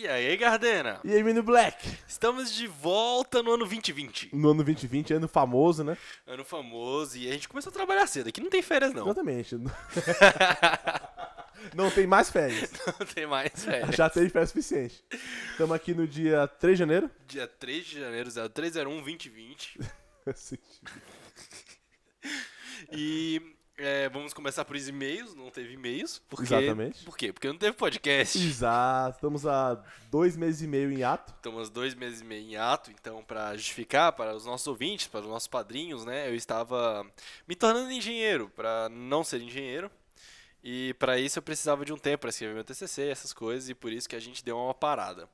E aí, Gardena? E aí, Menino Black? Estamos de volta no ano 2020. No ano 2020, ano famoso, né? Ano famoso. E a gente começou a trabalhar cedo. Aqui não tem férias, não. Exatamente. Não tem mais férias. Não tem mais férias. Já teve férias suficiente. Estamos aqui no dia 3 de janeiro. Dia 3 de janeiro, 0301 2020. E é, vamos começar por os e-mails. Não teve e-mails. Porque... Exatamente. Por quê? Porque não teve podcast. Exato. Estamos há dois meses e meio em ato. Estamos dois meses e meio em ato, então, para justificar para os nossos ouvintes, para os nossos padrinhos, né, eu estava me tornando engenheiro, para não ser engenheiro. E para isso eu precisava de um tempo para escrever meu TCC, essas coisas, e por isso que a gente deu uma parada.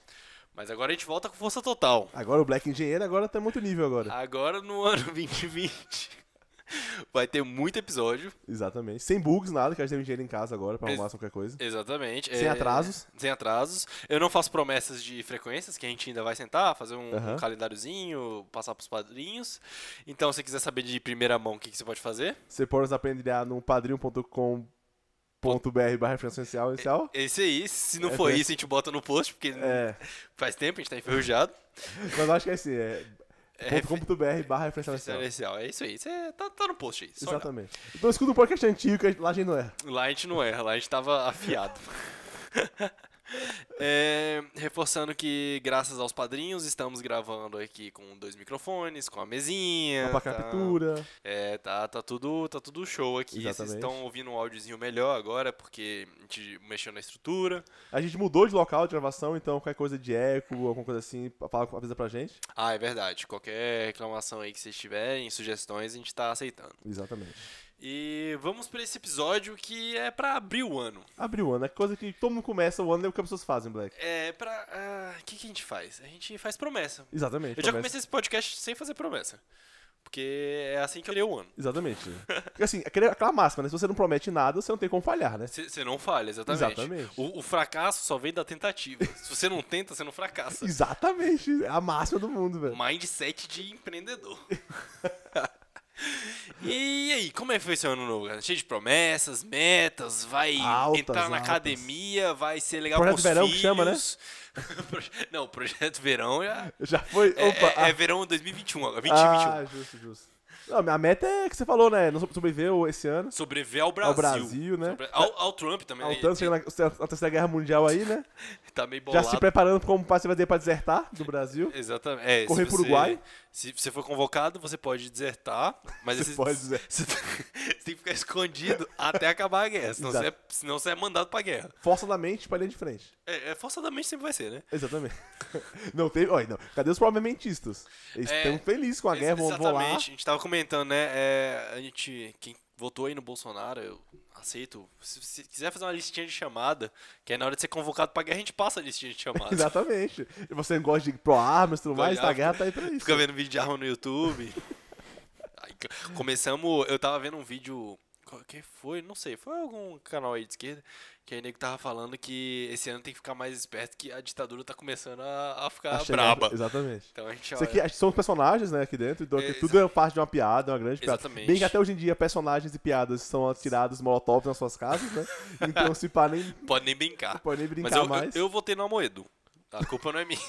Mas agora a gente volta com força total. Agora o Black Engenheiro agora tá muito nível agora. Agora no ano 2020 vai ter muito episódio. Exatamente. Sem bugs, nada, que a gente tem um dinheiro em casa agora pra Ex- arrumar qualquer coisa. Exatamente. Sem é, atrasos. Sem atrasos. Eu não faço promessas de frequências, que a gente ainda vai sentar, fazer um, um calendáriozinho, passar pros padrinhos. Então, se você quiser saber de primeira mão o que, que você pode fazer, Você pode nos aprender no padrinho.com.br barra referência essencial, inicial. esse aí. Se não É, for é. isso, a gente bota no post, porque É, faz tempo, a gente tá enferrujado. mas eu acho que é assim, É, .com.br barra inicial. É isso aí. Você tá, tá no post aí. Só olhar. Exatamente. Então escuta um podcast antigo que lá a gente não erra. Lá a gente não erra, lá a gente tava afiado. É, reforçando que, graças aos padrinhos, estamos gravando aqui com dois microfones, com a mesinha. Pra tá- captura. É, tá, tá, tudo, tá tudo show aqui. Vocês Exatamente. estão ouvindo um áudiozinho melhor agora, porque a gente mexeu na estrutura. A gente mudou de local de gravação, então qualquer coisa de eco, alguma coisa assim, fala, avisa pra gente. Ah, é verdade. Qualquer reclamação aí que vocês tiverem, sugestões, a gente tá aceitando. Exatamente. E vamos pra esse episódio que é pra abrir o ano. Abriu o ano, é coisa que todo mundo começa o ano é o que as pessoas fazem, Black. É pra. ah, O que, que a gente faz? A gente faz promessa. Exatamente. Eu já começa- comecei esse podcast sem fazer promessa. Porque é assim que eu leio o ano. Exatamente. Porque assim, aquele- aquela máxima, né? Se você não promete nada, você não tem como falhar, né? Você não falha, exatamente. Exatamente. O, o fracasso só vem da tentativa. Se você não tenta, você não fracassa. Exatamente. É a máxima do mundo, velho. Mindset de empreendedor. e aí, como é que foi esse ano novo, cara? Cheio de promessas, metas, vai Altas, entrar na altas. academia, vai ser legal Projeto com os verão que filhos. chama, né? Não, projeto verão já... Já foi. É, Opa! é- é ah, verão 2021 agora, 2021. ah, justo, justo. Não, a meta é que você falou, né? Não sobreviveu esse ano. Sobreviver ao Brasil. Ao Brasil, né? Sobre- Ao, ao Trump também. Ao né? chegando na, terceira guerra mundial aí, né? Tá meio Já bolado. se preparando como você vai ter pra desertar do Brasil. Exatamente. É, Correr pro você- Uruguai. Se você for convocado, você pode desertar, mas Você pode dizer. Você, você tem que ficar escondido até acabar a guerra, senão você, é, senão você é mandado pra guerra. Forçadamente pra linha de frente. É, é, forçadamente sempre vai ser, né? Exatamente. Não teve. Olha, não. Cadê os provavelmentistas? Eles É, estão felizes com a guerra, vão, vão lá. Exatamente. A gente tava comentando, né? é, a gente. Quem votou aí no Bolsonaro, eu aceito. Se você quiser fazer uma listinha de chamada, que aí na hora de ser convocado pra guerra, a gente passa a listinha de chamada. Exatamente. E você gosta de pro armas e tudo mais, de a guerra tá aí pra isso. Fica vendo vídeo de arma no YouTube. Aí, começamos. Eu tava vendo um vídeo. Qual que foi? Não sei. Foi algum canal aí de esquerda. Que aí nego tava falando que esse ano tem que ficar mais esperto, que a ditadura tá começando a, a ficar A braba. Exatamente. Então a gente Isso aqui são os personagens, né, aqui dentro, então, É, tudo é parte de uma piada, uma grande piada. Exatamente. Bem que até hoje em dia personagens e piadas são atirados molotov nas suas casas, né? Então se pá, nem pode nem brincar. pode nem Mas brincar eu, eu, mais. eu votei no Amoedo. A culpa não é minha.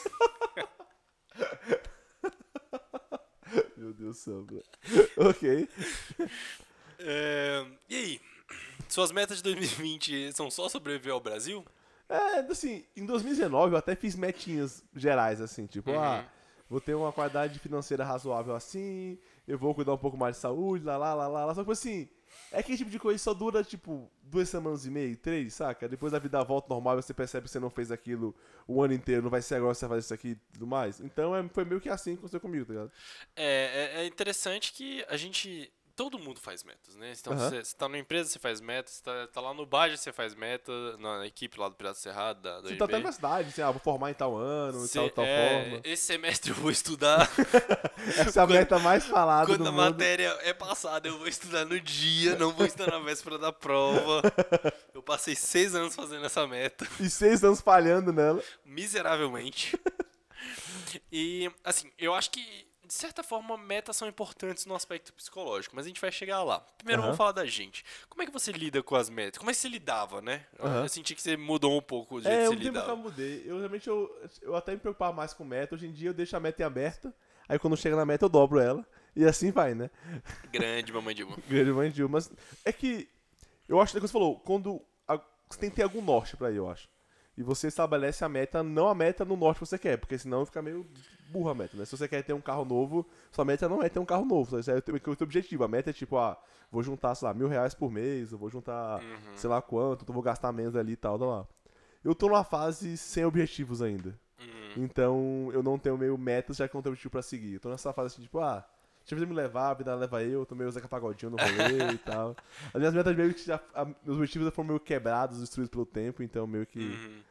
Meu Deus do céu, ok. É, e aí? Suas metas de 2020 são só sobreviver ao Brasil? É, assim, em 2019 eu até fiz metinhas gerais, assim, tipo, Uhum. ah, vou ter uma qualidade financeira razoável assim, eu vou cuidar um pouco mais de saúde, lá, lá, lá, lá. Só que, assim, é aquele tipo de coisa que só dura, tipo, duas semanas e meia, três, saca? Depois a vida volta normal e você percebe que você não fez aquilo o ano inteiro, não vai ser agora que você vai fazer isso aqui e tudo mais. Então, é, foi meio que assim que aconteceu comigo, tá ligado? É, é, é interessante que a gente. Todo mundo faz metas, né? Então, você, você tá numa empresa, você faz metas, você tá, tá lá no Baja, você faz meta, na, equipe lá do Pirata Cerrado, da, do Você tá até na cidade, assim, ah, vou formar em tal ano, em Você- tal, tal é, forma. Esse semestre eu vou estudar. Essa é a meta mais falada Quando do a mundo. matéria é passada, eu vou estudar no dia, não vou estudar na véspera da prova. Eu passei seis anos fazendo essa meta. E seis anos falhando nela. miseravelmente. E, assim, eu acho que de certa forma, metas são importantes no aspecto psicológico, mas a gente vai chegar lá. Primeiro Aham. vamos falar da gente. Como é que você lida com as metas? Como é que você lidava, né? Eu- Aham. Eu senti que você mudou um pouco o jeito É, que eu você tempo que eu lidava. mudei. Eu realmente eu, eu até me preocupava mais com meta. Hoje em dia eu deixo a meta em aberta. Aí quando chega na meta eu dobro ela. E assim vai, né? Grande, mamãe Dilma. Grande mãe Dilma. Mas é que eu acho que você falou, quando a- você tem que ter algum norte pra ir, eu acho. E você estabelece a meta, não a meta no norte que você quer, porque senão fica meio burra a meta, né? Se você quer ter um carro novo, sua meta não é ter um carro novo, esse é o teu, o teu objetivo. A meta é tipo, ah, vou juntar, sei lá, mil reais por mês, eu vou juntar Uhum. sei lá quanto, eu vou gastar menos ali e tal, tal lá. Eu tô numa fase sem objetivos ainda. Uhum. Então eu não tenho meio metas, já que eu não tenho objetivo pra seguir. Eu tô nessa fase assim, tipo, ah, deixa vida me levar, a vida leva eu, eu tô meio Zeca Pagodinho no rolê e tal. As minhas metas meio que já. a- meus objetivos já foram meio quebrados, destruídos pelo tempo, então meio que. Uhum.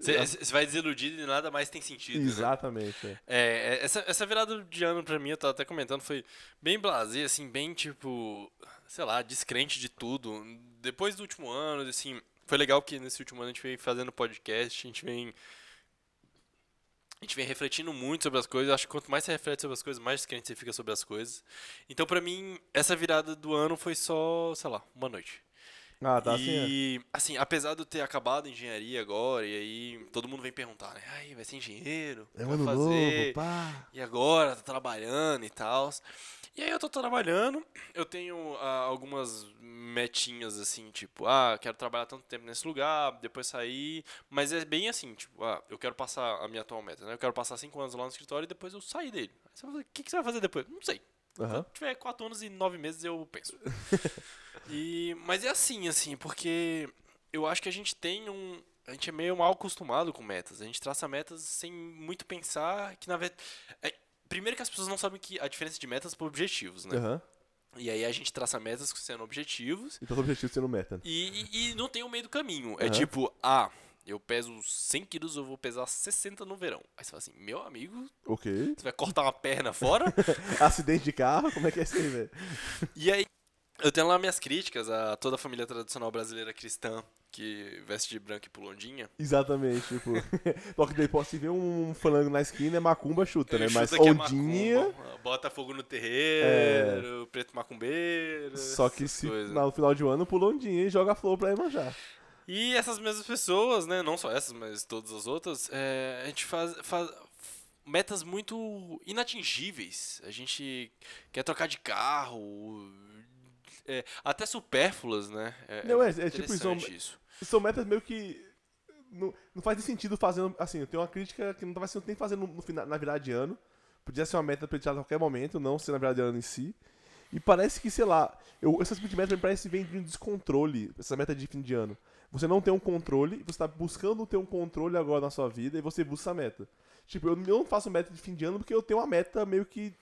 Você vai desiludido e nada mais tem sentido. né? Exatamente. é. É, é, essa, essa virada de ano pra mim, eu tava até comentando, foi bem blasé, assim, bem tipo, sei lá, descrente de tudo. Depois do último ano, assim, foi legal que nesse último ano a gente vem fazendo podcast, a gente vem. A gente vem refletindo muito sobre as coisas. Acho que quanto mais você reflete sobre as coisas, mais descrente você fica sobre as coisas. Então, pra mim, essa virada do ano foi só, sei lá, uma noite. Ah, tá assim. é. e, assim, apesar de eu ter acabado a engenharia agora, e aí todo mundo vem perguntar, né? Ai, vai ser engenheiro? É vai ano fazer? novo, pá. E agora, tá trabalhando e tal. E aí eu tô trabalhando, eu tenho ah, algumas metinhas assim, tipo, ah, quero trabalhar tanto tempo nesse lugar, depois sair. Mas é bem assim, tipo, ah, eu quero passar a minha atual meta, né? Eu quero passar cinco anos lá no escritório e depois eu sair dele. Aí você o que, que você vai fazer depois? Não sei. Quando tiver quatro anos e nove meses, eu penso. e, mas é assim, assim, porque eu acho que a gente tem um. A gente é meio mal acostumado com metas. A gente traça metas sem muito pensar que, na verdade. é- primeiro que as pessoas não sabem que a diferença de metas para objetivos, né? Aham. E aí a gente traça metas sendo objetivos Então o objetivo sendo meta. e, e, e não tem o meio do caminho. É Aham. tipo, ah, eu peso 100 quilos, eu vou pesar 60 no verão. Aí você fala assim, meu amigo, Ok. você vai cortar uma perna fora? Acidente de carro, como é que é isso aí, velho? E aí, eu tenho lá minhas críticas a toda a família tradicional brasileira cristã que veste de branco e pulondinha. Exatamente, tipo. Só que depois se vê um flango na esquina, é macumba, chuta, né? Chuta Mas que é macumba, bota fogo no terreiro, preto macumbeiro. Só que se coisas. no final de um ano pula ondinha e joga flor pra manjar. E essas mesmas pessoas, né? Não só essas, mas todas as outras, é, a gente faz, faz metas muito inatingíveis. A gente quer trocar de carro. É, até supérfluas, né? É, Não, é- é tipo isso, interessante isso. São metas meio que. Não, não faz nem sentido fazendo. Assim, eu tenho uma crítica que não tava sendo nem fazendo no, final, na virada de ano. Podia ser uma meta tirar a qualquer momento, não ser na virada de ano em si. E parece que, sei lá, eu, esse tipo de meta me parece que vem de um descontrole, essa meta de fim de ano. Você não tem um controle, você tá buscando ter um controle agora na sua vida e você busca a meta. Tipo, eu não faço meta de fim de ano porque eu tenho uma meta meio que.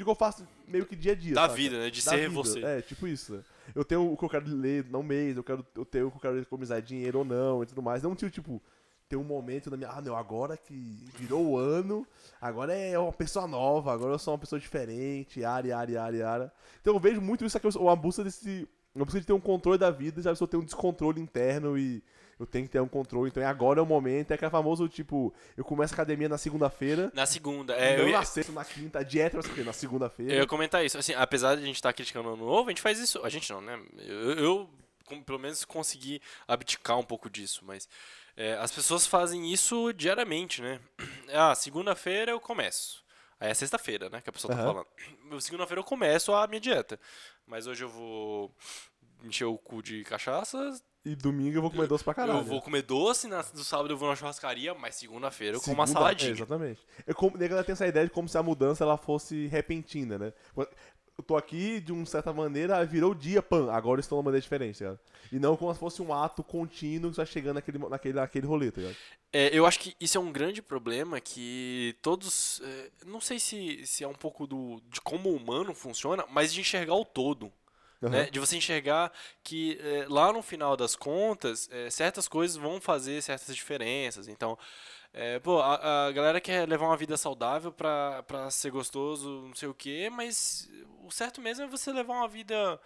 De que eu faço meio que dia a dia. Da saca? vida, né? De da ser vida. você. É, tipo isso. né? Eu tenho o que eu quero ler no mês, eu quero eu tenho o que eu quero economizar dinheiro ou não e tudo mais. Não tio, tipo, ter um momento na minha. Ah, não, agora que virou o ano, agora é uma pessoa nova, agora eu sou uma pessoa diferente, área, área, área, área. Então eu vejo muito isso aqui, uma busca desse. Uma busca de ter um controle da vida, já a pessoa tem um descontrole interno e eu tenho que ter um controle. Então é agora é o momento, é aquele famoso tipo, eu começo a academia na segunda-feira. Na segunda, é, não eu, na sexta, na quinta, a dieta vai ser? Na segunda-feira. eu ia comentar isso. Assim, apesar de a gente estar criticando o ano novo, a gente faz isso. A gente não, né? Eu, eu, pelo menos consegui abdicar um pouco disso, mas é, as pessoas fazem isso diariamente, né? Ah, segunda-feira eu começo. Aí é sexta-feira, né? Que a pessoa tá Aham. falando. Segunda-feira eu começo a minha dieta. Mas hoje eu vou encher o cu de cachaça. E domingo eu vou comer doce pra caralho. Eu vou comer doce, na, no sábado eu vou na churrascaria, mas segunda-feira eu como uma Segunda- saladinha. É, exatamente. Eu, como, a galera tem essa ideia de como se a mudança ela fosse repentina, né? Eu tô aqui, de uma certa maneira, virou dia, pã, agora eu estou numa maneira diferente, tá ligado? E não como se fosse um ato contínuo que vai chegando naquele, naquele, naquele rolê, tá ligado? É, eu acho que isso é um grande problema que todos. é, não sei se, se é um pouco do, de como o humano funciona, mas de enxergar o todo. Aham. né? De você enxergar que é, lá no final das contas, é, certas coisas vão fazer certas diferenças. Então, é, pô, a, a galera quer levar uma vida saudável pra, pra ser gostoso, não sei o quê, mas o certo mesmo é você levar uma vida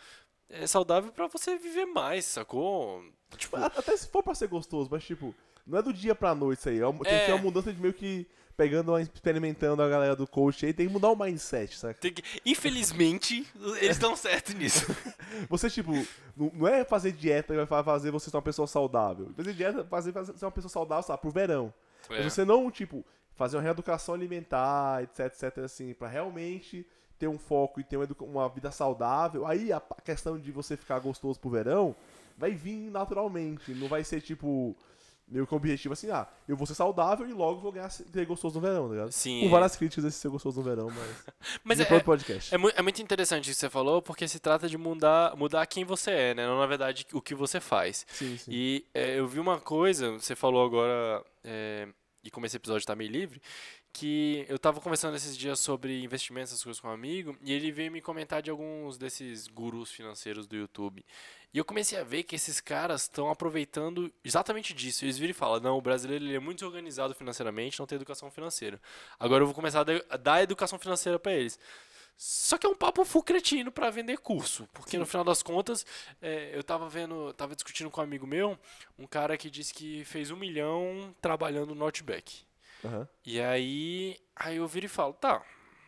saudável pra você viver mais, sacou? Tipo, Até se for pra ser gostoso, mas tipo, Não é do dia pra noite isso aí. É, tem É. que ter uma mudança de meio que pegando, experimentando a galera do coach aí. Tem que mudar o mindset, saca? Que- Infelizmente, eles dão certo nisso. Você, tipo, não é fazer dieta que vai fa- fazer você ser uma pessoa saudável. Fazer dieta é fazer, fazer ser uma pessoa saudável, sabe, pro verão. É. Mas você não, tipo, fazer uma reeducação alimentar, etc, etc, assim, pra realmente ter um foco e ter uma, uma vida saudável. Aí a questão de você ficar gostoso pro verão vai vir naturalmente. Não vai ser, tipo, meio que um objetivo assim, ah, eu vou ser saudável e logo vou ganhar ser gostoso no verão, tá ligado? Sim. Com várias críticas desse ser gostoso no verão, mas. Mas é, podcast. é, é muito interessante isso que você falou, porque se trata de mudar, mudar quem você é, né? Não, na verdade, o que você faz. Sim, sim. E é, eu vi uma coisa, você falou agora, é, e como esse episódio tá meio livre, que eu tava conversando esses dias sobre investimentos, essas coisas com um amigo, e ele veio me comentar de alguns desses gurus financeiros do YouTube. E eu comecei a ver que esses caras estão aproveitando exatamente disso. Eles viram e falam, não, o brasileiro ele é muito desorganizado financeiramente, não tem educação financeira. Agora eu vou começar a dar- educação financeira pra eles. Só que é um papo full cretino pra vender curso. Porque no final das contas, é, eu tava vendo, tava discutindo com um amigo meu, um cara que disse que fez um milhão trabalhando no Outback. Aham. E aí, aí eu viro e falo, tá,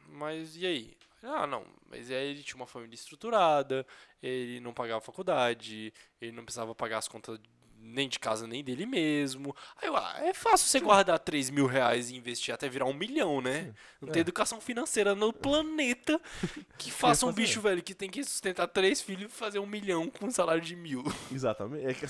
mas e aí? Ah, não, mas aí ele tinha uma família estruturada, ele não pagava faculdade, ele não precisava pagar as contas nem de casa nem dele mesmo. Aí eu, ah, é fácil você guardar 3 mil reais e investir até virar um milhão, né? Não tem É. educação financeira no planeta que faça um bicho velho que tem que sustentar três filhos e fazer um milhão com um salário de mil. Exatamente. É, que,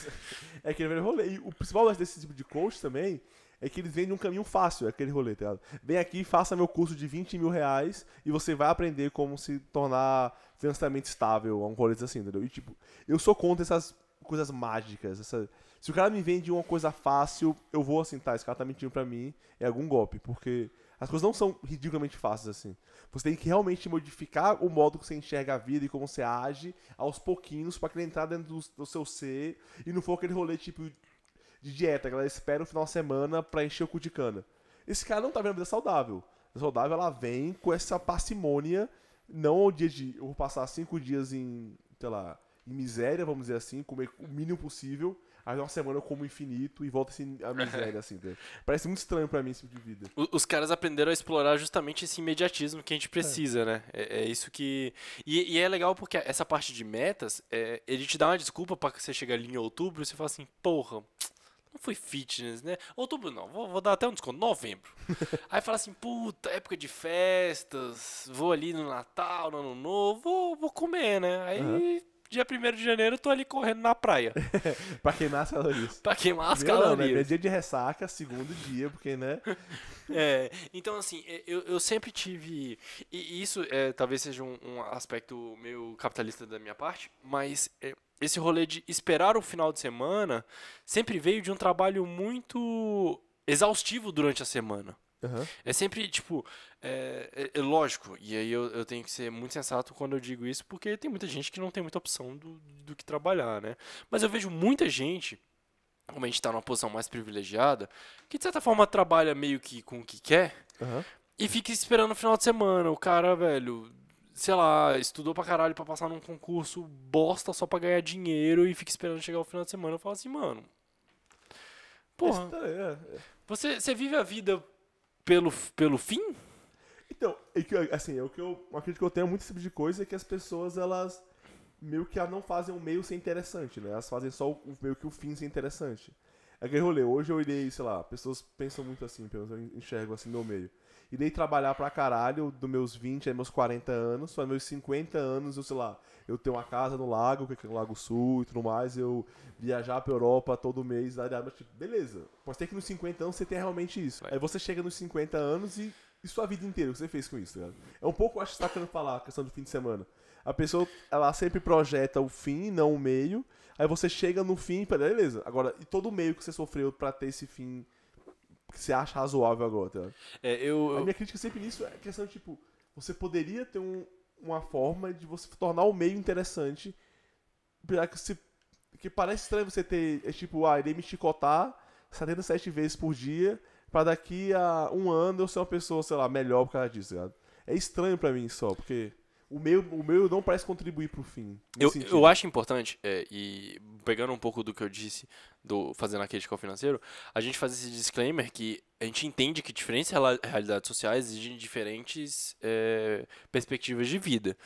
é aquele velho rolê. E o principal desse tipo de coach também é que eles vêm de um caminho fácil, é aquele rolê, tá ligado? Vem aqui, faça meu curso de 20 mil reais e você vai aprender como se tornar financeiramente estável, um rolê assim, entendeu? E tipo, eu sou contra essas coisas mágicas. essa- Se o cara me vende uma coisa fácil, eu vou assim, tá, esse cara tá mentindo pra mim, é algum golpe, porque as coisas não são ridiculamente fáceis assim. Você tem que realmente modificar o modo que você enxerga a vida e como você age aos pouquinhos pra que ele entrar dentro do, do seu ser e não for aquele rolê tipo de dieta, a galera espera o final de semana pra encher o cu de cana. Esse cara não tá vendo a vida saudável. A saudável ela vem com essa parcimônia, não o dia de eu vou passar cinco dias em, sei lá, em miséria, vamos dizer assim, comer o mínimo possível. Aí uma semana eu como infinito e volto assim a miséria, assim. entendeu? Parece muito estranho pra mim esse tipo de vida. O- Os caras aprenderam a explorar justamente esse imediatismo que a gente precisa, né? É, é isso que. E, e é legal porque essa parte de metas, é, ele te dá uma desculpa pra que você chegar ali em outubro e você fala assim, porra. Não foi fitness, né? Outubro não, vou, vou dar até um desconto, novembro. Aí fala assim, puta, época de festas, vou ali no Natal, no Ano Novo, vou, vou comer, né? Aí, Aham. dia 1 de janeiro, tô ali correndo na praia. pra queimar as calorias. pra queimar as Primeiro não, né? calorias. É dia de ressaca, segundo dia, porque, né? É, então assim, eu, eu sempre tive. E isso é, talvez seja um, um aspecto meio capitalista da minha parte, mas é, esse rolê de esperar o final de semana sempre veio de um trabalho muito exaustivo durante a semana. Aham. É sempre, tipo, é, é- é lógico, e aí eu, eu tenho que ser muito sensato quando eu digo isso, porque tem muita gente que não tem muita opção do, do que trabalhar, né? Mas eu vejo muita gente, como a gente tá numa posição mais privilegiada, que de certa forma trabalha meio que com o que quer Aham. e fica esperando o final de semana. O cara, velho, sei lá, estudou pra caralho pra passar num concurso bosta só pra ganhar dinheiro e fica esperando chegar o final de semana. Eu falo assim, mano. Porra, tá- é, é. você, você vive a vida pelo, pelo fim? Então, é que, assim, é o que eu acredito que eu tenho muito esse tipo de coisa é que as pessoas, elas meio que não fazem o meio ser interessante, né? Elas fazem só o, meio que o fim ser interessante. É aquele rolê, hoje eu irei, sei lá, pessoas pensam muito assim, pelo menos eu enxergo assim no meio. Irei trabalhar pra caralho dos meus 20 aos meus 40 anos, para meus 50 anos, eu sei lá, eu tenho uma casa no lago, que é o Lago Sul e tudo mais, eu viajar pra Europa todo mês, mas, tipo, beleza. Pode ser que nos 50 anos você tenha realmente isso. Aí você chega nos 50 anos e, e sua vida inteira, o que você fez com isso, tá? É um pouco, acho que você tá querendo falar, a questão do fim de semana. A pessoa, ela sempre projeta o fim, não o meio. Aí você chega no fim, e fala, beleza. Agora, e todo o meio que você sofreu pra ter esse fim que você acha razoável agora, tá? É, eu, A minha crítica sempre nisso é a questão, tipo, você poderia ter um- uma forma de você tornar o meio interessante. pra que, se, que parece estranho você ter, é tipo, ah, irei me chicotar 77 vezes por dia pra daqui a um ano eu ser uma pessoa, sei lá, melhor por causa disso, tá ligado? É estranho pra mim só, porque o meio, o meio não parece contribuir pro fim. Eu, sentido. eu acho importante, é, e pegando um pouco do que eu disse, do fazendo a crítica ao financeiro, a gente fazer esse disclaimer que a gente entende que diferentes realidades sociais exigem diferentes é, perspectivas de vida.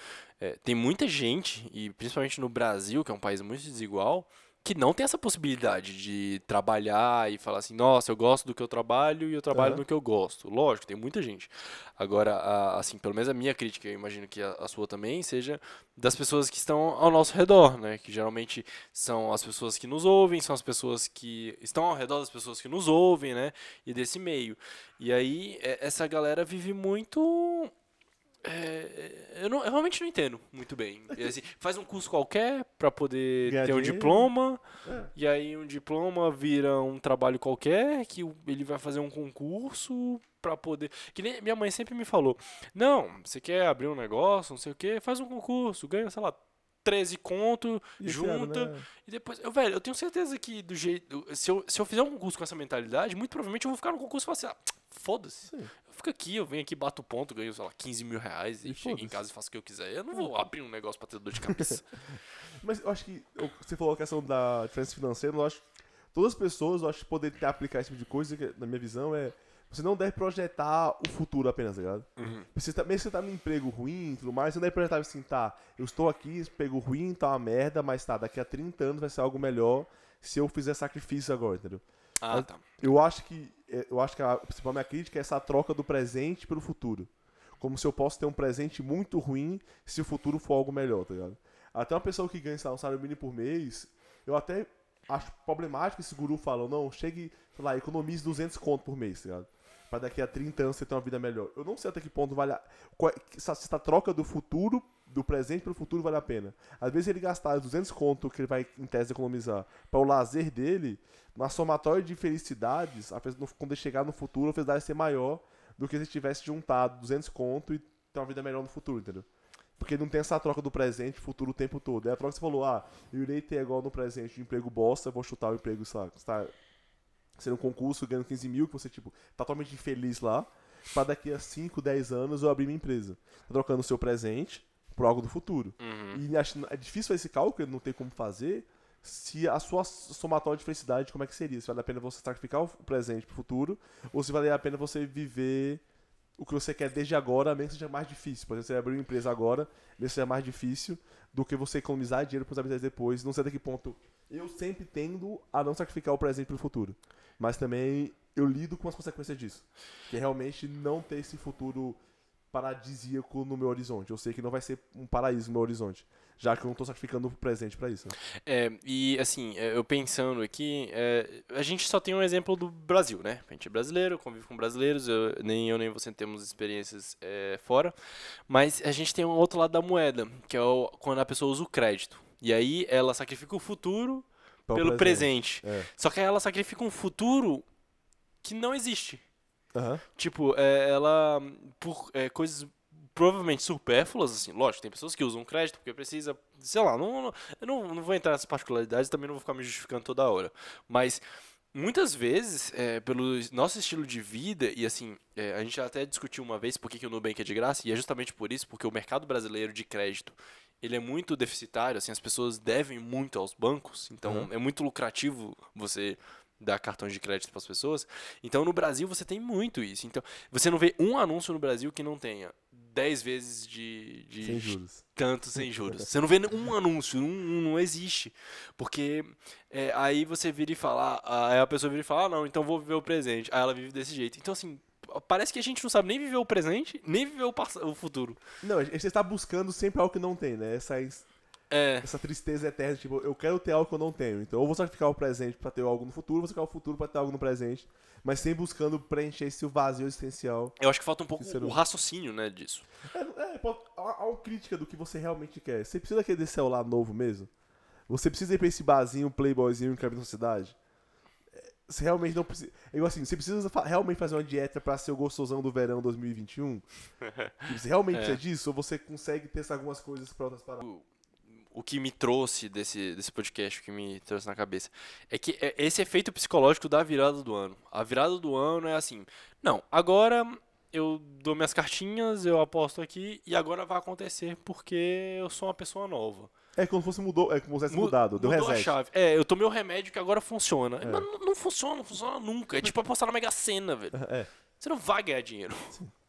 É, tem muita gente, e principalmente no Brasil, que é um país muito desigual, que não tem essa possibilidade de trabalhar e falar assim, nossa, eu gosto do que eu trabalho e eu trabalho Aham. no que eu gosto. Lógico, tem muita gente. Agora, a- assim, pelo menos a minha crítica, eu imagino que a, a sua também, seja das pessoas que estão ao nosso redor, né? Que geralmente são as pessoas que nos ouvem, são as pessoas que estão ao redor das pessoas que nos ouvem, né? E desse meio. E aí, é- essa galera vive muito. É, eu, não- eu realmente não entendo muito bem. E, assim, faz um curso qualquer pra poder Ganhar ter um diploma, É. e aí um diploma vira um trabalho qualquer, que ele vai fazer um concurso pra poder. Que nem minha mãe sempre me falou: Não, você quer abrir um negócio, não sei o que, faz um concurso, ganha, sei lá, 13 conto, E junta. né? E depois, eu, velho, eu tenho certeza que do jeito. Se eu, se eu fizer um concurso com essa mentalidade, muito provavelmente eu vou ficar no concurso e falar assim: ah, foda-se. Fico aqui, eu venho aqui, bato ponto, ganho, sei lá, 15 mil reais e, E chego em casa e faço o que eu quiser. Eu não vou abrir um negócio pra ter dor de cabeça. Mas eu acho que você falou a questão da diferença financeira, eu acho todas as pessoas, eu acho que poder ter aplicar esse tipo de coisa, que, na minha visão, é você não deve projetar o futuro apenas, tá ligado? Uhum. Você tá, mesmo que você tá num emprego ruim e tudo mais, você não deve projetar assim, tá, eu estou aqui, esse emprego ruim, tá uma merda, mas tá, daqui a 30 anos vai ser algo melhor se eu fizer sacrifício agora, entendeu? Ah, tá. Eu acho que é, eu acho que a principal minha crítica é essa troca do presente pelo futuro. Como se eu posso ter um presente muito ruim se o futuro for algo melhor, tá ligado? Até uma pessoa que ganha um salário mínimo por mês, eu até acho problemático esse guru falam, não, chegue, sei lá, economize 200 conto por mês, tá ligado? Pra daqui a 30 anos você ter uma vida melhor. Eu não sei até que ponto vale a... qual é- se essa troca do futuro, do presente pro futuro vale a pena. Às vezes ele gastar 200 conto que ele vai, em tese, economizar para o lazer dele, na somatória de felicidades, quando ele chegar no futuro, a felicidade vai ser maior do que se tivesse juntado 200 conto e ter uma vida melhor no futuro, entendeu? Porque não tem essa troca do presente e futuro o tempo todo. É a troca que você falou, ah, eu irei ter igual no presente um emprego bosta, vou chutar o emprego, está sendo um concurso, ganhando 15 mil, que você, tipo, tá totalmente infeliz lá, pra daqui a 5, 10 anos eu abrir minha empresa. Tá trocando o seu presente por algo do futuro. Uhum. E acho, é difícil fazer esse cálculo, não tem como fazer, se a sua somatória de felicidade, como é que seria? Se vale a pena você sacrificar o presente pro futuro, ou se vale a pena você viver o que você quer desde agora, mesmo que seja mais difícil. Por exemplo, você abrir uma empresa agora, mesmo que seja mais difícil do que você economizar dinheiro para os habitantes depois. Não sei até que ponto. Eu sempre tendo a não sacrificar o presente pro futuro. Mas também eu lido com as consequências disso. Que é realmente não ter esse futuro paradisíaco no meu horizonte. Eu sei que não vai ser um paraíso no meu horizonte. Já que eu não tô sacrificando o presente pra isso. né? É, e assim, é, eu pensando aqui, é, a gente só tem um exemplo do Brasil, né? A gente é brasileiro, convive com brasileiros, eu- nem eu nem você temos experiências é, fora, mas a gente tem um outro lado da moeda, que é o- quando a pessoa usa o crédito. E aí ela sacrifica o futuro Pra o pelo presente. É. Só que ela sacrifica um futuro que não existe. Aham. Tipo, é, ela, por é, coisas provavelmente supérfluas, assim, lógico, tem pessoas que usam crédito porque precisa, sei lá, não, não, eu não, não vou entrar nessas particularidades, também não vou ficar me justificando toda hora, mas muitas vezes, é, pelo nosso estilo de vida, e assim, é, a gente até discutiu uma vez por que, que o Nubank é de graça, e é justamente por isso, porque o mercado brasileiro de crédito, ele é muito deficitário, assim, as pessoas devem muito aos bancos, então Uhum. é muito lucrativo você dar cartões de crédito para as pessoas. Então no Brasil você tem muito isso. Então você não vê um anúncio no Brasil que não tenha 10 vezes de, de Sem juros. tanto sem juros. Você não vê um anúncio, não, não existe. Porque é, aí você vira e fala, ah, aí a pessoa vira e fala, ah, não, então vou viver o presente. Aí ela vive desse jeito. Então assim, parece que a gente não sabe nem viver o presente, nem viver o, passa- o futuro. Não, a gente está buscando sempre algo que não tem, né? Essa, É, essa tristeza eterna, tipo, eu quero ter algo que eu não tenho. Então, eu vou sacrificar o presente pra ter algo no futuro, vou sacrificar o futuro pra ter algo no presente. Mas sempre buscando preencher esse vazio existencial. eu acho que falta um pouco o raciocínio, né, disso. É, é há, uma crítica do que você realmente quer. Você precisa querer celular novo mesmo? Você precisa ir pra esse barzinho, playboyzinho em caminho na cidade? Você realmente não precisa. É igual assim, você precisa fa- realmente fazer uma dieta pra ser o gostosão do verão 2021? Tipo, Você realmente É. precisa disso? Ou você consegue testar algumas coisas pra outras paradas? o que me trouxe desse, desse podcast, o que me trouxe na cabeça, é que é esse efeito psicológico da virada do ano. A virada do ano é assim, não, agora eu dou minhas cartinhas, eu aposto aqui e agora vai acontecer porque eu sou uma pessoa nova. É como se fosse mudou, é como se mudado, deu mudou reset. a chave. É, eu tomei o remédio que agora funciona. É. Mas não, não funciona, não funciona nunca. É tipo apostar na Mega Sena, velho. É. Você não vai ganhar dinheiro.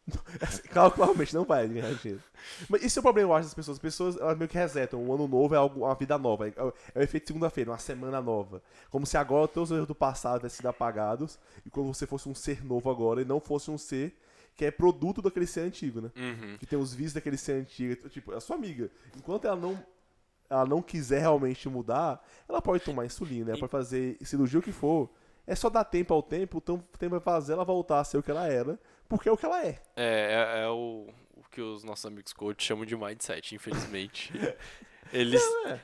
Claro, Claramente não vai ganhar dinheiro. Mas esse é o problema, eu acho, das pessoas. As pessoas elas meio que resetam. Um ano novo é algo, uma vida nova. É, o- é o efeito segunda-feira, uma semana nova. Como se agora todos os erros do passado tivessem sido apagados e quando você fosse um ser novo agora e não fosse um ser que é produto daquele ser antigo, né? Uhum. Que tem os vícios daquele ser antigo. Tipo, a sua amiga, enquanto ela não, ela não quiser realmente mudar, ela pode tomar insulina, ela pode fazer cirurgia o que for. É só dar tempo ao tempo, o tempo vai fazer ela voltar a ser o que ela era, porque é o que ela é. É, é, é o, o que os nossos amigos coach chamam de mindset, infelizmente. Eles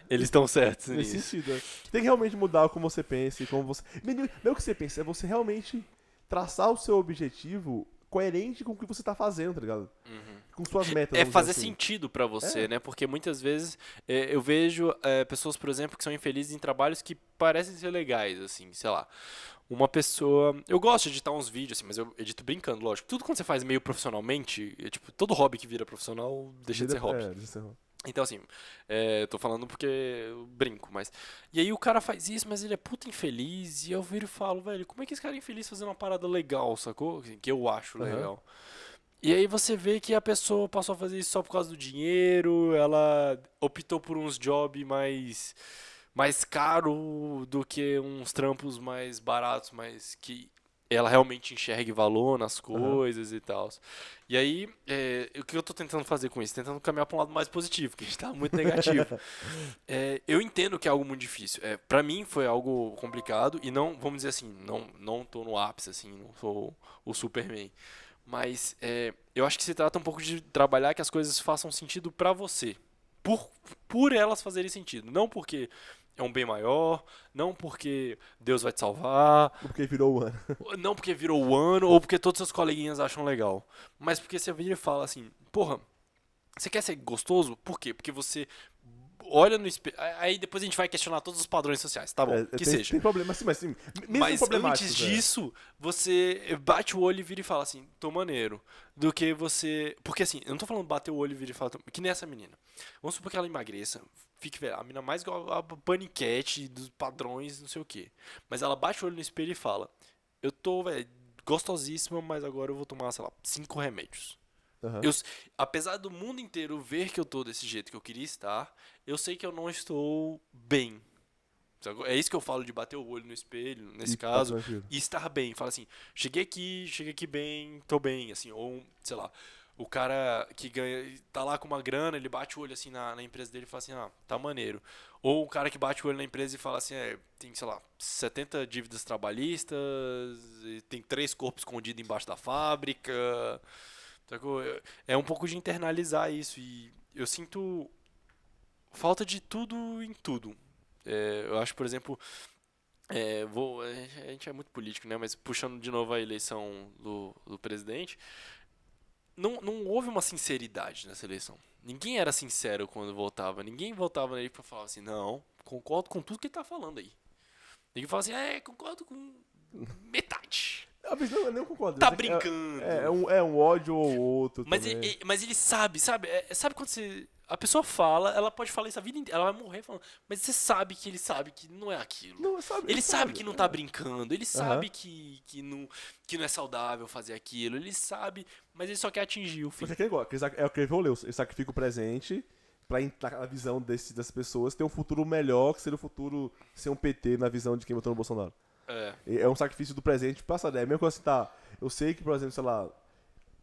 eles estão certos Nesse nisso. sentido. né? Tem que realmente mudar como você pensa e como você. Não é o que você pensa, é você realmente traçar o seu objetivo coerente com o que você tá fazendo, tá ligado? Com suas metas. É fazer assim. sentido pra você, É. né? Porque muitas vezes é, eu vejo é, pessoas, por exemplo, que são infelizes em trabalhos que parecem ser legais, assim, sei lá. Uma pessoa. Eu gosto de editar uns vídeos, assim, mas eu edito brincando, lógico. Tudo quando você faz meio profissionalmente, é, tipo, todo hobby que vira profissional deixa de ser hobby. É, deixa de ser hobby. Então, assim, é, tô falando porque eu brinco, mas. E aí o cara faz isso, mas ele é puta infeliz, e eu viro e falo, velho, como é que esse cara é infeliz fazendo uma parada legal, sacou? Assim, Que eu acho legal. E aí você vê que a pessoa passou a fazer isso só por causa do dinheiro, ela optou por uns jobs mais mais caro do que uns trampos mais baratos, mas que ela realmente enxergue valor nas coisas e tal. E aí, é, o que eu tô tentando fazer com isso? Tentando caminhar pra um lado mais positivo, que a gente tá muito negativo. É, eu entendo que é algo muito difícil. É, para mim foi algo complicado e não, vamos dizer assim, não, não tô no ápice, assim, não sou o Superman. Mas é, eu acho que se trata um pouco de trabalhar que as coisas façam sentido pra você. Por, por elas fazerem sentido. Não porque é um bem maior, não porque Deus vai te salvar, Porque virou o ano. não porque virou o ano ou porque todos seus coleguinhas acham legal. Mas porque você vira e fala assim, porra, você quer ser gostoso? Por quê? Porque você olha no espelho. Aí depois a gente vai questionar todos os padrões sociais, tá bom? É, que tem, seja. Tem problema, assim, mas mesmo Mas antes é. disso, você bate o olho e vira e fala assim, tô maneiro. Do que você. Porque assim, eu não tô falando bater o olho e vira e falar. Que nem essa menina. Vamos supor que ela emagreça. Fique velha. A menina mais igual a paniquete dos padrões, não sei o quê. Mas ela bate o olho no espelho e fala: Eu tô, velho, gostosíssima, mas agora eu vou tomar, sei lá, cinco remédios. Aham. Eu, apesar do mundo inteiro ver que eu tô desse jeito que eu queria estar, eu sei que eu não estou bem. É isso que eu falo de bater o olho no espelho, nesse E tá caso, tranquilo. e estar bem. Fala assim, cheguei aqui, cheguei aqui bem, tô bem, assim, ou, sei lá, o cara que ganha, tá lá com uma grana, ele bate o olho assim na, na empresa dele e fala assim, ah, tá maneiro. Ou o cara que bate o olho na empresa e fala assim, é, tem, sei lá, 70 dívidas trabalhistas, tem três corpos escondidos embaixo da fábrica. É- É um pouco de internalizar isso e eu sinto falta de tudo em tudo. É, eu acho, por exemplo, é, vou, a gente é muito político, né? Mas puxando de novo a eleição do, do presidente, não, não houve uma sinceridade nessa eleição. Ninguém era sincero quando votava. Ninguém votava nele pra falar assim, não, concordo com tudo que ele tá falando aí. Ninguém fala assim, é, concordo com metade. Vezes não, eu não concordo. Tá Mas é- brincando. É, é um, é um ódio ou outro. Mas ele, mas ele sabe, sabe? É, sabe quando você. A pessoa fala, ela pode falar isso a vida inteira, ela vai morrer falando. Mas você sabe que ele sabe que não é aquilo. Não, sabe, Ele sabe que não tá é. brincando, ele sabe que, que, não, que não é saudável fazer aquilo, ele sabe, mas ele só quer atingir o fim. Mas é aquele sac- é o que ele falou, ele sacrifica o presente pra entrar na visão desse, das pessoas ter um futuro melhor, que seria o futuro ser um PT na visão de quem votou no Bolsonaro. É, É um sacrifício do presente passado. É mesmo que assim, tá, eu sei que, por exemplo, sei lá,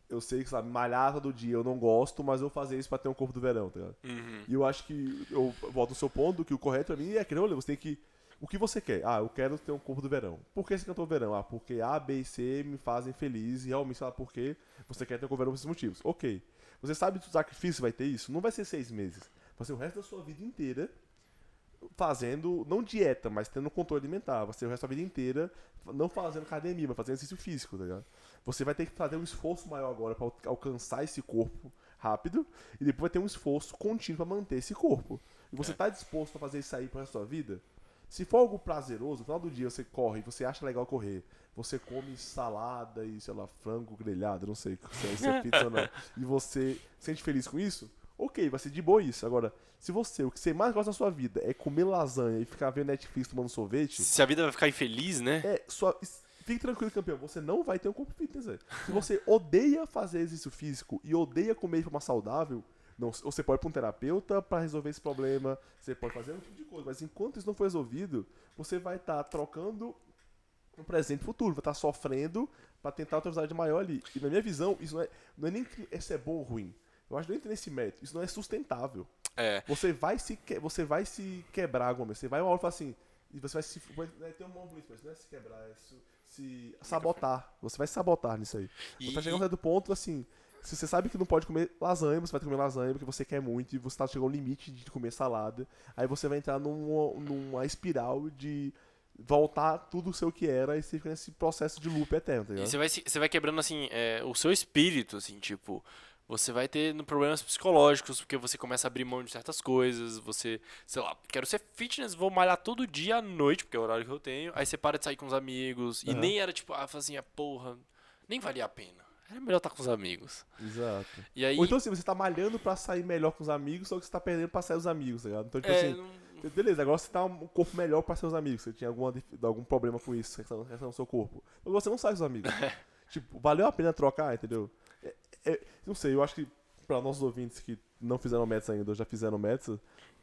eu sei que, sei lá, malhar todo dia eu não gosto, mas eu vou fazer isso pra ter um corpo do verão, tá ligado? uhum, E eu acho que, eu volto no seu ponto, que o correto pra mim é aquele rolê, você tem que, o que você quer? Ah, eu quero ter um corpo do verão. Por que você um verão? Ah, porque A, B e C me fazem feliz e realmente, sei lá, por que você quer ter um corpo do verão por esses motivos. Ok. Você sabe que o sacrifício vai ter isso? Não vai ser seis meses. Vai ser o resto da sua vida inteira fazendo, não dieta, mas tendo controle alimentar. Ser o resto da vida inteira não fazendo academia, mas fazendo exercício físico, tá ligado? Você vai ter que fazer um esforço maior agora pra alcançar esse corpo rápido e depois vai ter um esforço contínuo pra manter esse corpo. E você É. tá disposto a fazer isso aí pro resto da sua vida? Se for algo prazeroso, no final do dia você corre, você acha legal correr, você come salada e, sei lá, frango grelhado, não sei se é pizza ou não, e você se sente feliz com isso, ok, vai ser de boa isso. Agora, se você, o que você mais gosta da sua vida é comer lasanha e ficar vendo Netflix tomando sorvete, Se a vida vai ficar infeliz, né? é, sua, fique tranquilo, campeão, você não vai ter um corpo fitness. Se você odeia fazer exercício físico e odeia comer de forma saudável, não, você pode ir pra um terapeuta pra resolver esse problema, você pode fazer um tipo de coisa, mas enquanto isso não for resolvido, você vai estar trocando um presente e futuro, vai estar sofrendo pra tentar uma oportunidade maior ali. E na minha visão, isso não é, não é nem que isso é bom ou ruim. Eu acho que não entra nesse método, isso não é sustentável. É. Você vai se, que- você vai se quebrar alguma vez. Você vai uma hora e fala assim. E você vai se. Vai ter um bonito, mas não é se quebrar, é se, se sabotar. Você vai se sabotar nisso aí. E- Você a um certo ponto, assim. Se você sabe que não pode comer lasanha, você vai comer lasanha porque você quer muito e você tá chegando ao limite de comer salada. Aí você vai entrar numa, numa espiral de voltar tudo o seu que era e você fica nesse processo de loop eterno, tá E você vai, você vai quebrando, assim, é, o seu espírito, assim, tipo... Você vai ter problemas psicológicos, porque você começa a abrir mão de certas coisas, você, sei lá, quero ser fitness, vou malhar todo dia à noite, porque é o horário que eu tenho, aí você para de sair com os amigos, e Aham. nem era tipo, ah, assim, ah, porra, nem valia a pena. Era melhor estar com os amigos. Exato. E aí, Ou então assim, você tá malhando pra sair melhor com os amigos, só que você tá perdendo pra sair os amigos, tá ligado? Então, tipo é, assim, não- Beleza, agora você tá um corpo melhor para seus amigos. Você tinha alguma, algum problema com isso, questão questão do seu corpo. Mas você não sai com seus amigos. tipo, valeu a pena trocar, entendeu? É- não sei, eu acho que para nossos ouvintes que não fizeram metas ainda ou já fizeram metas,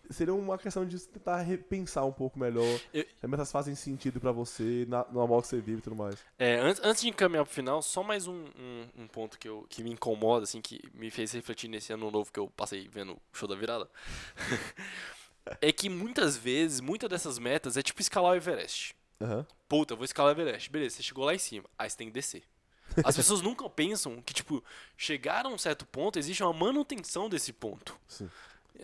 seria uma questão de tentar repensar um pouco melhor. Eu- as metas fazem sentido pra você, na, no modo que você vive e tudo mais. É, antes, antes de encaminhar pro final, só mais um, um, um ponto que, eu, que me incomoda, assim, que me fez refletir nesse ano novo que eu passei vendo o show da virada. é que muitas vezes, muitas dessas metas é tipo escalar o Everest. Aham. Puta, vou escalar o Everest. Beleza, você chegou lá em cima. Aí você tem que descer. As pessoas nunca pensam que, tipo, chegar a um certo ponto, existe uma manutenção desse ponto. Sim.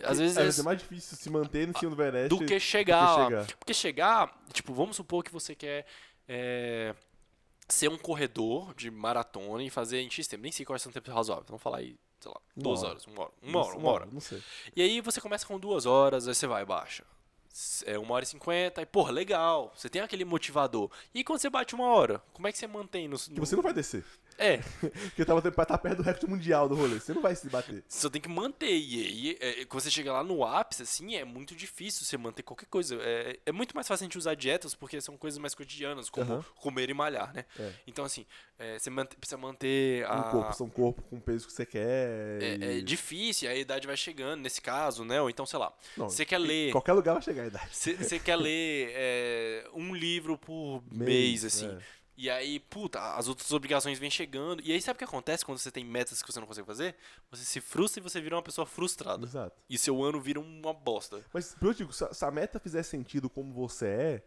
Às vezes é, é, mais difícil se manter no cima do Everest do que chegar. lá. chegar. Porque chegar, tipo, vamos supor que você quer é, ser um corredor de maratona e fazer em X tempo. Nem sei quais são os tempos razoáveis. Vamos falar aí, sei lá, Uma duas hora. horas, uma hora. Uma hora, uma hora. Não sei. E aí você começa com duas horas, aí você vai, baixa. É uma hora e cinquenta, aí, porra, legal. Você tem aquele motivador. E quando você bate uma hora, como é que você mantém no. Que no- você não vai descer. É, Porque tava tá perto do recorde mundial do rolê. Você não vai se bater. você só tem que manter. E aí, é, quando você chega lá no ápice, assim, é muito difícil você manter qualquer coisa. É, é muito mais fácil a gente usar dietas porque são coisas mais cotidianas, como Aham. comer e malhar, né? É. Então, assim, é, você precisa manter a. Um corpo, um corpo com o peso que você quer. É, é e- difícil, a idade vai chegando, nesse caso, né? Ou então, sei lá, Não, você quer ler. Em qualquer lugar vai chegar a idade. Você você quer ler é, um livro por mês, Mês, assim. E aí, puta, as outras obrigações vêm chegando. E aí, sabe o que acontece quando você tem metas que você não consegue fazer? Você se frustra e você vira uma pessoa frustrada. Exato. E seu ano vira uma bosta. Mas, eu digo, se a, meta fizer sentido como você é,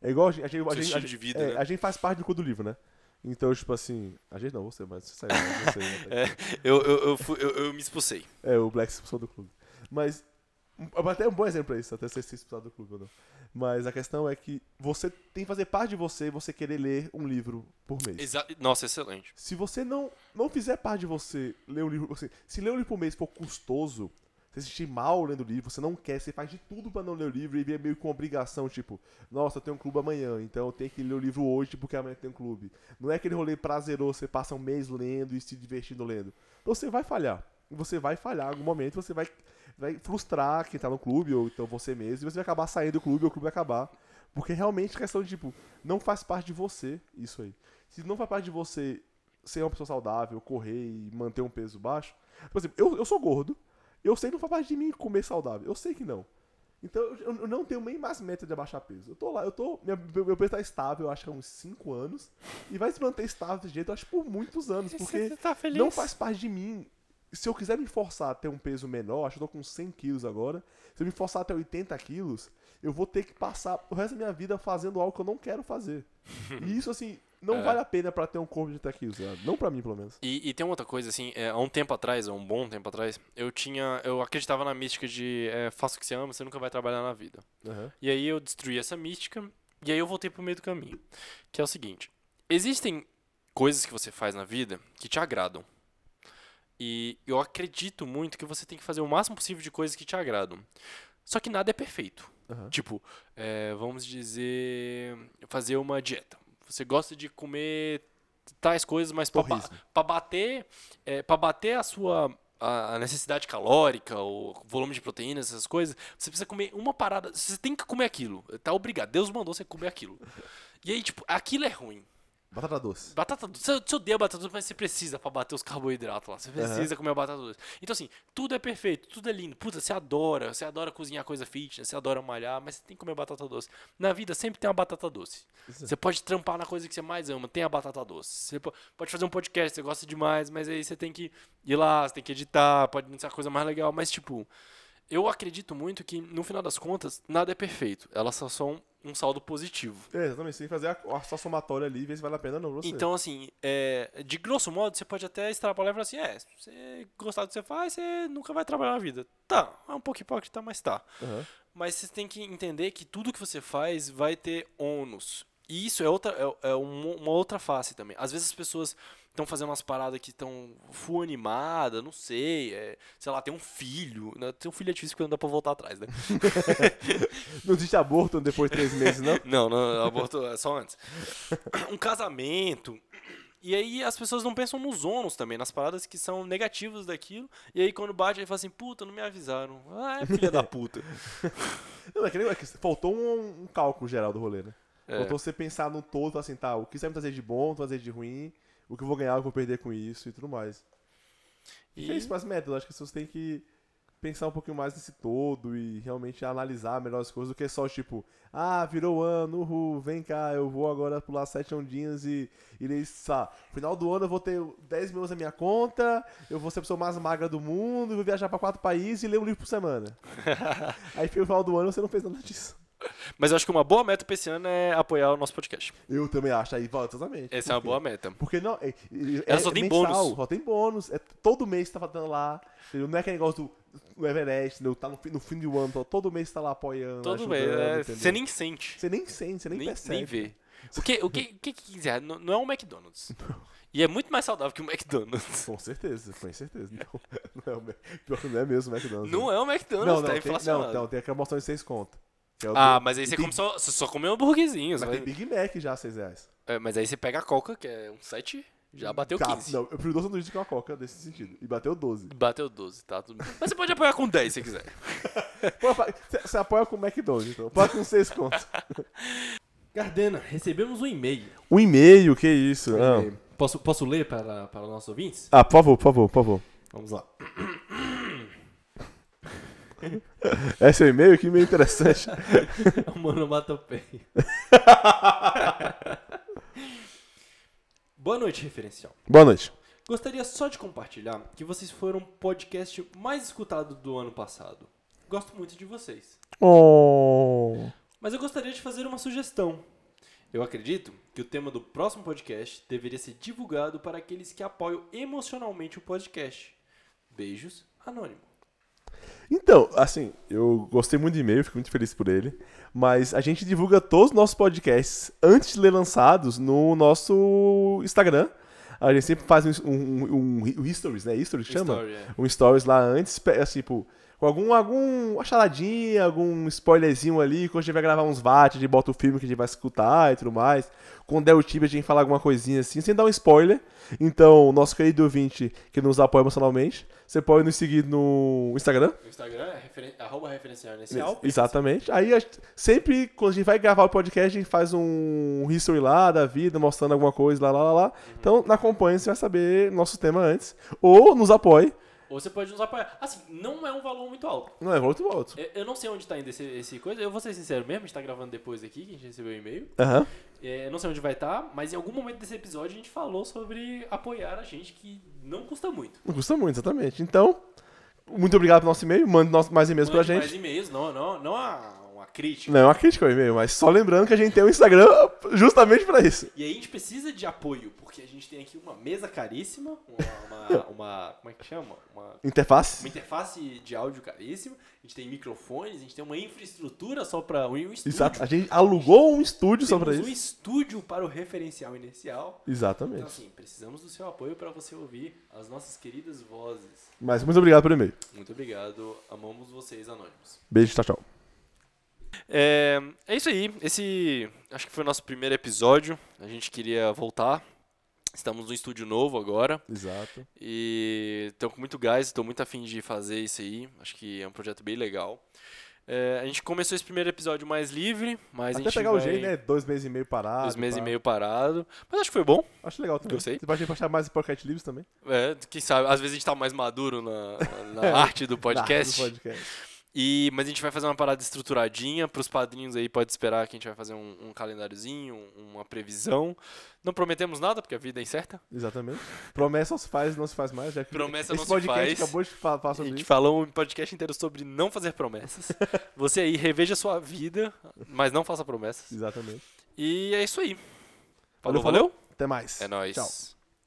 é igual a gente. A gente, a gente, a vida, é, né? A gente faz parte do clube do livro, né? Então, tipo assim. A gente não, você, mas você saiu. Você, né? É, eu, eu, eu, fui- eu, eu me expulsei. É, o Black se expulsou do clube. Mas. Até um bom exemplo pra isso, até você ser expulsado do clube ou não. Mas a questão é que você tem que fazer parte de você você querer ler um livro por mês. Exa Nossa, excelente. Se você não, não fizer parte de você ler um livro. Assim, se ler um livro por mês for custoso, você se sentir mal lendo o livro, você não quer, você faz de tudo pra não ler o livro e vê meio com obrigação, tipo, nossa, eu tenho um clube amanhã, então eu tenho que ler o livro hoje porque amanhã tem um clube. Não é aquele rolê prazeroso, você passa um mês lendo e se divertindo lendo. Então você vai falhar. Você vai falhar em algum momento, você vai, vai frustrar quem tá no clube, ou então você mesmo, e você vai acabar saindo do clube, ou o clube vai acabar. Porque realmente é questão de, tipo, não faz parte de você isso aí. Se não faz parte de você ser uma pessoa saudável, correr e manter um peso baixo. Por exemplo, eu, eu sou gordo, eu sei que não faz parte de mim comer saudável. Eu sei que não. Então eu, eu não tenho nem mais meta de abaixar peso. Eu tô lá, eu tô. Minha, meu, peso tá estável, eu acho que há uns 5 anos. E vai se manter estável desse jeito, eu acho, por muitos anos. Porque tá feliz? não faz parte de mim. Se eu quiser me forçar a ter um peso menor, acho que eu tô com 100 quilos agora. Se eu me forçar até 80 quilos, eu vou ter que passar o resto da minha vida fazendo algo que eu não quero fazer. e isso, assim, não É. vale a pena pra ter um corpo de 80 quilos? Não pra mim, pelo menos. E, e tem outra coisa, assim, é, há um tempo atrás, há um bom tempo atrás, eu tinha. Eu acreditava na mística de é, faça o que você ama, você nunca vai trabalhar na vida. Aham. E aí eu destruí essa mística e aí eu voltei pro meio do caminho. Que é o seguinte: existem coisas que você faz na vida que te agradam. E eu acredito muito que você tem que fazer o máximo possível de coisas que te agradam. Só que nada é perfeito. Aham. Tipo, é, vamos dizer, fazer uma dieta. Você gosta de comer tais coisas, mas para bater, é, para bater a sua a necessidade calórica, o volume de proteínas, essas coisas, você precisa comer uma parada. Você tem que comer aquilo. Tá obrigado. Deus mandou você comer aquilo. E aí, tipo, aquilo é ruim. Batata doce. Batata doce. Você, você odeia batata doce, mas você precisa pra bater os carboidratos lá. Você precisa comer a batata doce. Então, assim, tudo é perfeito, tudo é lindo. Puta, você adora. Você adora cozinhar coisa fitness, você adora malhar, mas você tem que comer batata doce. Na vida sempre tem uma batata doce. Você pode trampar na coisa que você mais ama, tem a batata doce. Você po- pode fazer um podcast, você gosta demais, mas aí você tem que ir lá, você tem que editar, pode não ser a coisa mais legal, mas tipo. Eu acredito muito que, no final das contas, nada é perfeito. Elas só são um saldo positivo. É, exatamente. Você tem que fazer a, a sua somatória ali e ver se vale a pena ou não você. Então, assim, é, de grosso modo, você pode até extrapolar e falar assim: é, se você gostar do que você faz, você nunca vai trabalhar na vida. Tá, é um pouco hipócrita, mas tá. Aham. Mas você tem que entender que tudo que você faz vai ter ônus. E isso é, outra, é, é uma outra face também. Às vezes as pessoas estão fazendo umas paradas que estão full animada, não sei, é, sei lá, tem um filho. Né? Tem um filho é difícil porque não dá pra voltar atrás, né? Não existe aborto depois de três meses, não? Não, não, aborto é só antes. Um casamento. E aí as pessoas não pensam nos ônus também, nas paradas que são negativas daquilo. E aí quando bate, aí fala assim, puta, não me avisaram. Ah, é filha da puta. Não, é que, é que faltou um, um cálculo geral do rolê, né? É. Faltou você pensar no todo, assim, tá, o que isso vai me trazer de bom, trazer de ruim, o que eu vou ganhar, o que eu vou perder com isso e tudo mais. E é isso, mas método, acho que as pessoas têm que pensar um pouquinho mais nesse todo e realmente analisar melhor as coisas do que só tipo, ah, virou ano, uhul, vem cá, eu vou agora pular sete ondinhas e irei, sabe, final do ano eu vou ter 10 milhões na minha conta, eu vou ser a pessoa mais magra do mundo, vou viajar pra quatro países e ler um livro por semana. Aí no final do ano você não fez nada disso. Mas eu acho que uma boa meta pra esse ano é apoiar o nosso podcast. Eu também acho, aí volta exatamente. Essa é uma boa meta. Porque não, é, é, Ela só tem mensal, bônus. Só tem bônus. É, todo mês você tá falando lá. entendeu? Não é aquele negócio do, Everest, entendeu? Tá no, fim- no fim do ano, todo mês você tá lá apoiando. Todo ajudando, bem, é, você nem sente. Você nem sente, você nem, Nem, percebe. nem vê. O que, o que, o que, quiser, não, não é um McDonald's. E é muito mais saudável que o McDonald's. Com certeza, com certeza. Não, não é o não é mesmo o McDonald's. Não é o não, McDonald's, não, tá tem, inflacionado. não, não, tem aquela promoção de 6 conto. É Ah, do- mas aí você tem- come só, você só come um hambúrguerzinho. Mas vai- tem Big Mac já, 6 reais. É, mas aí você pega a Coca, que é um 7, já bateu Tá, 15. Não, eu prefiro dois sanduíches com a Coca nesse sentido. E bateu 12. Bateu 12, tá? Tudo bem. Mas você pode apoiar com 10 se quiser. Você apoia com o McDonald's, então. Apoia com 6 contos. Gardena, recebemos um e-mail. Um e-mail, que isso? Ah. Posso, posso ler para, para os nossos ouvintes? Ah, por favor, por favor, por favor. Vamos lá. Esse é e-mail? Que e-mail interessante. É uma onomatopeia. Boa noite, referencial. Boa noite. Gostaria só de compartilhar que vocês foram o podcast mais escutado do ano passado. Gosto muito de vocês. Oh. Mas eu gostaria de fazer uma sugestão. Eu acredito que o tema do próximo podcast deveria ser divulgado para aqueles que apoiam emocionalmente o podcast. Beijos, Anônimo. Então, assim, eu gostei muito do e-mail, fico muito feliz por ele. Mas a gente divulga todos os nossos podcasts antes de ser lançados no nosso Instagram. A gente sempre faz um, um, um, um stories, né? Que chama? Story, é. um stories lá antes, assim, tipo, com algum, algum uma charadinha, algum spoilerzinho ali, quando a gente vai gravar uns VAT, a gente bota o filme que a gente vai escutar e tudo mais. Quando der o time, a gente fala alguma coisinha assim, sem dar um spoiler. Então, nosso querido ouvinte que nos apoia emocionalmente, você pode nos seguir no Instagram. O Instagram é referen arroba referencial inicial. Exatamente. Aí, sempre quando a gente vai gravar o podcast, a gente faz um history lá da vida, mostrando alguma coisa lá, lá, lá, lá. Então, na acompanha, você vai saber nosso tema antes. Ou nos apoie. Ou você pode nos apoiar. Assim, não é um valor muito alto. Não é, volta e volta. Eu- Eu não sei onde tá indo esse, esse coisa. Eu vou ser sincero mesmo, a gente tá gravando depois aqui, que a gente recebeu o e-mail. Aham. É, eu não sei onde vai estar, mas em algum momento desse episódio a gente falou sobre apoiar a gente, que não custa muito. Não custa muito, exatamente. Então, muito obrigado pelo nosso e-mail. Mande nosso- mais e-mails pra gente. mais e-mails, não, não, não a- crítica. Não é uma crítica ao e-mail, mas só lembrando que a gente tem um Instagram justamente pra isso. E aí a gente precisa de apoio, porque a gente tem aqui uma mesa caríssima, uma, uma, uma- como é que chama? Uma, Interface. uma interface de áudio caríssima, a gente tem microfones, a gente tem uma infraestrutura só para um estúdio. Exato. A gente alugou um estúdio só pra Temos um isso. estúdio para o referencial inicial. Então, Exatamente. assim, precisamos do seu apoio para você ouvir as nossas queridas vozes. Mas muito obrigado pelo e-mail. Muito obrigado, amamos vocês, anônimos. Beijo, tchau, tchau. É, é isso aí. Esse acho que foi o nosso primeiro episódio. A gente queria voltar. Estamos no estúdio novo agora. Exato. E estou com muito gás, estou muito afim de fazer isso aí. Acho que é um projeto bem legal. É, a gente começou esse primeiro episódio mais livre, mas a Até gente pegar vai... o jeito, né? Dois meses e meio parado. Dois meses e meio parado. Mas acho que foi bom. Acho legal também. Gostei. Você pode achar mais podcast livres também. É, quem sabe, às vezes a gente tá mais maduro na, na arte do podcast. No podcast. E, mas a gente vai fazer uma parada estruturadinha. Pros padrinhos aí, pode esperar que a gente vai fazer um, um calendáriozinho, um- uma previsão. Não prometemos nada, porque a vida é incerta. Exatamente. Promessa se faz, não se faz mais. Já que Promessa esse não se podcast faz. acabou de fa- falar A sobre gente isso. falou um podcast inteiro sobre não fazer promessas. Você aí, reveja sua vida, mas não faça promessas. Exatamente. E é isso aí. Falou, Valeu, valeu? Até mais. É nóis. Tchau.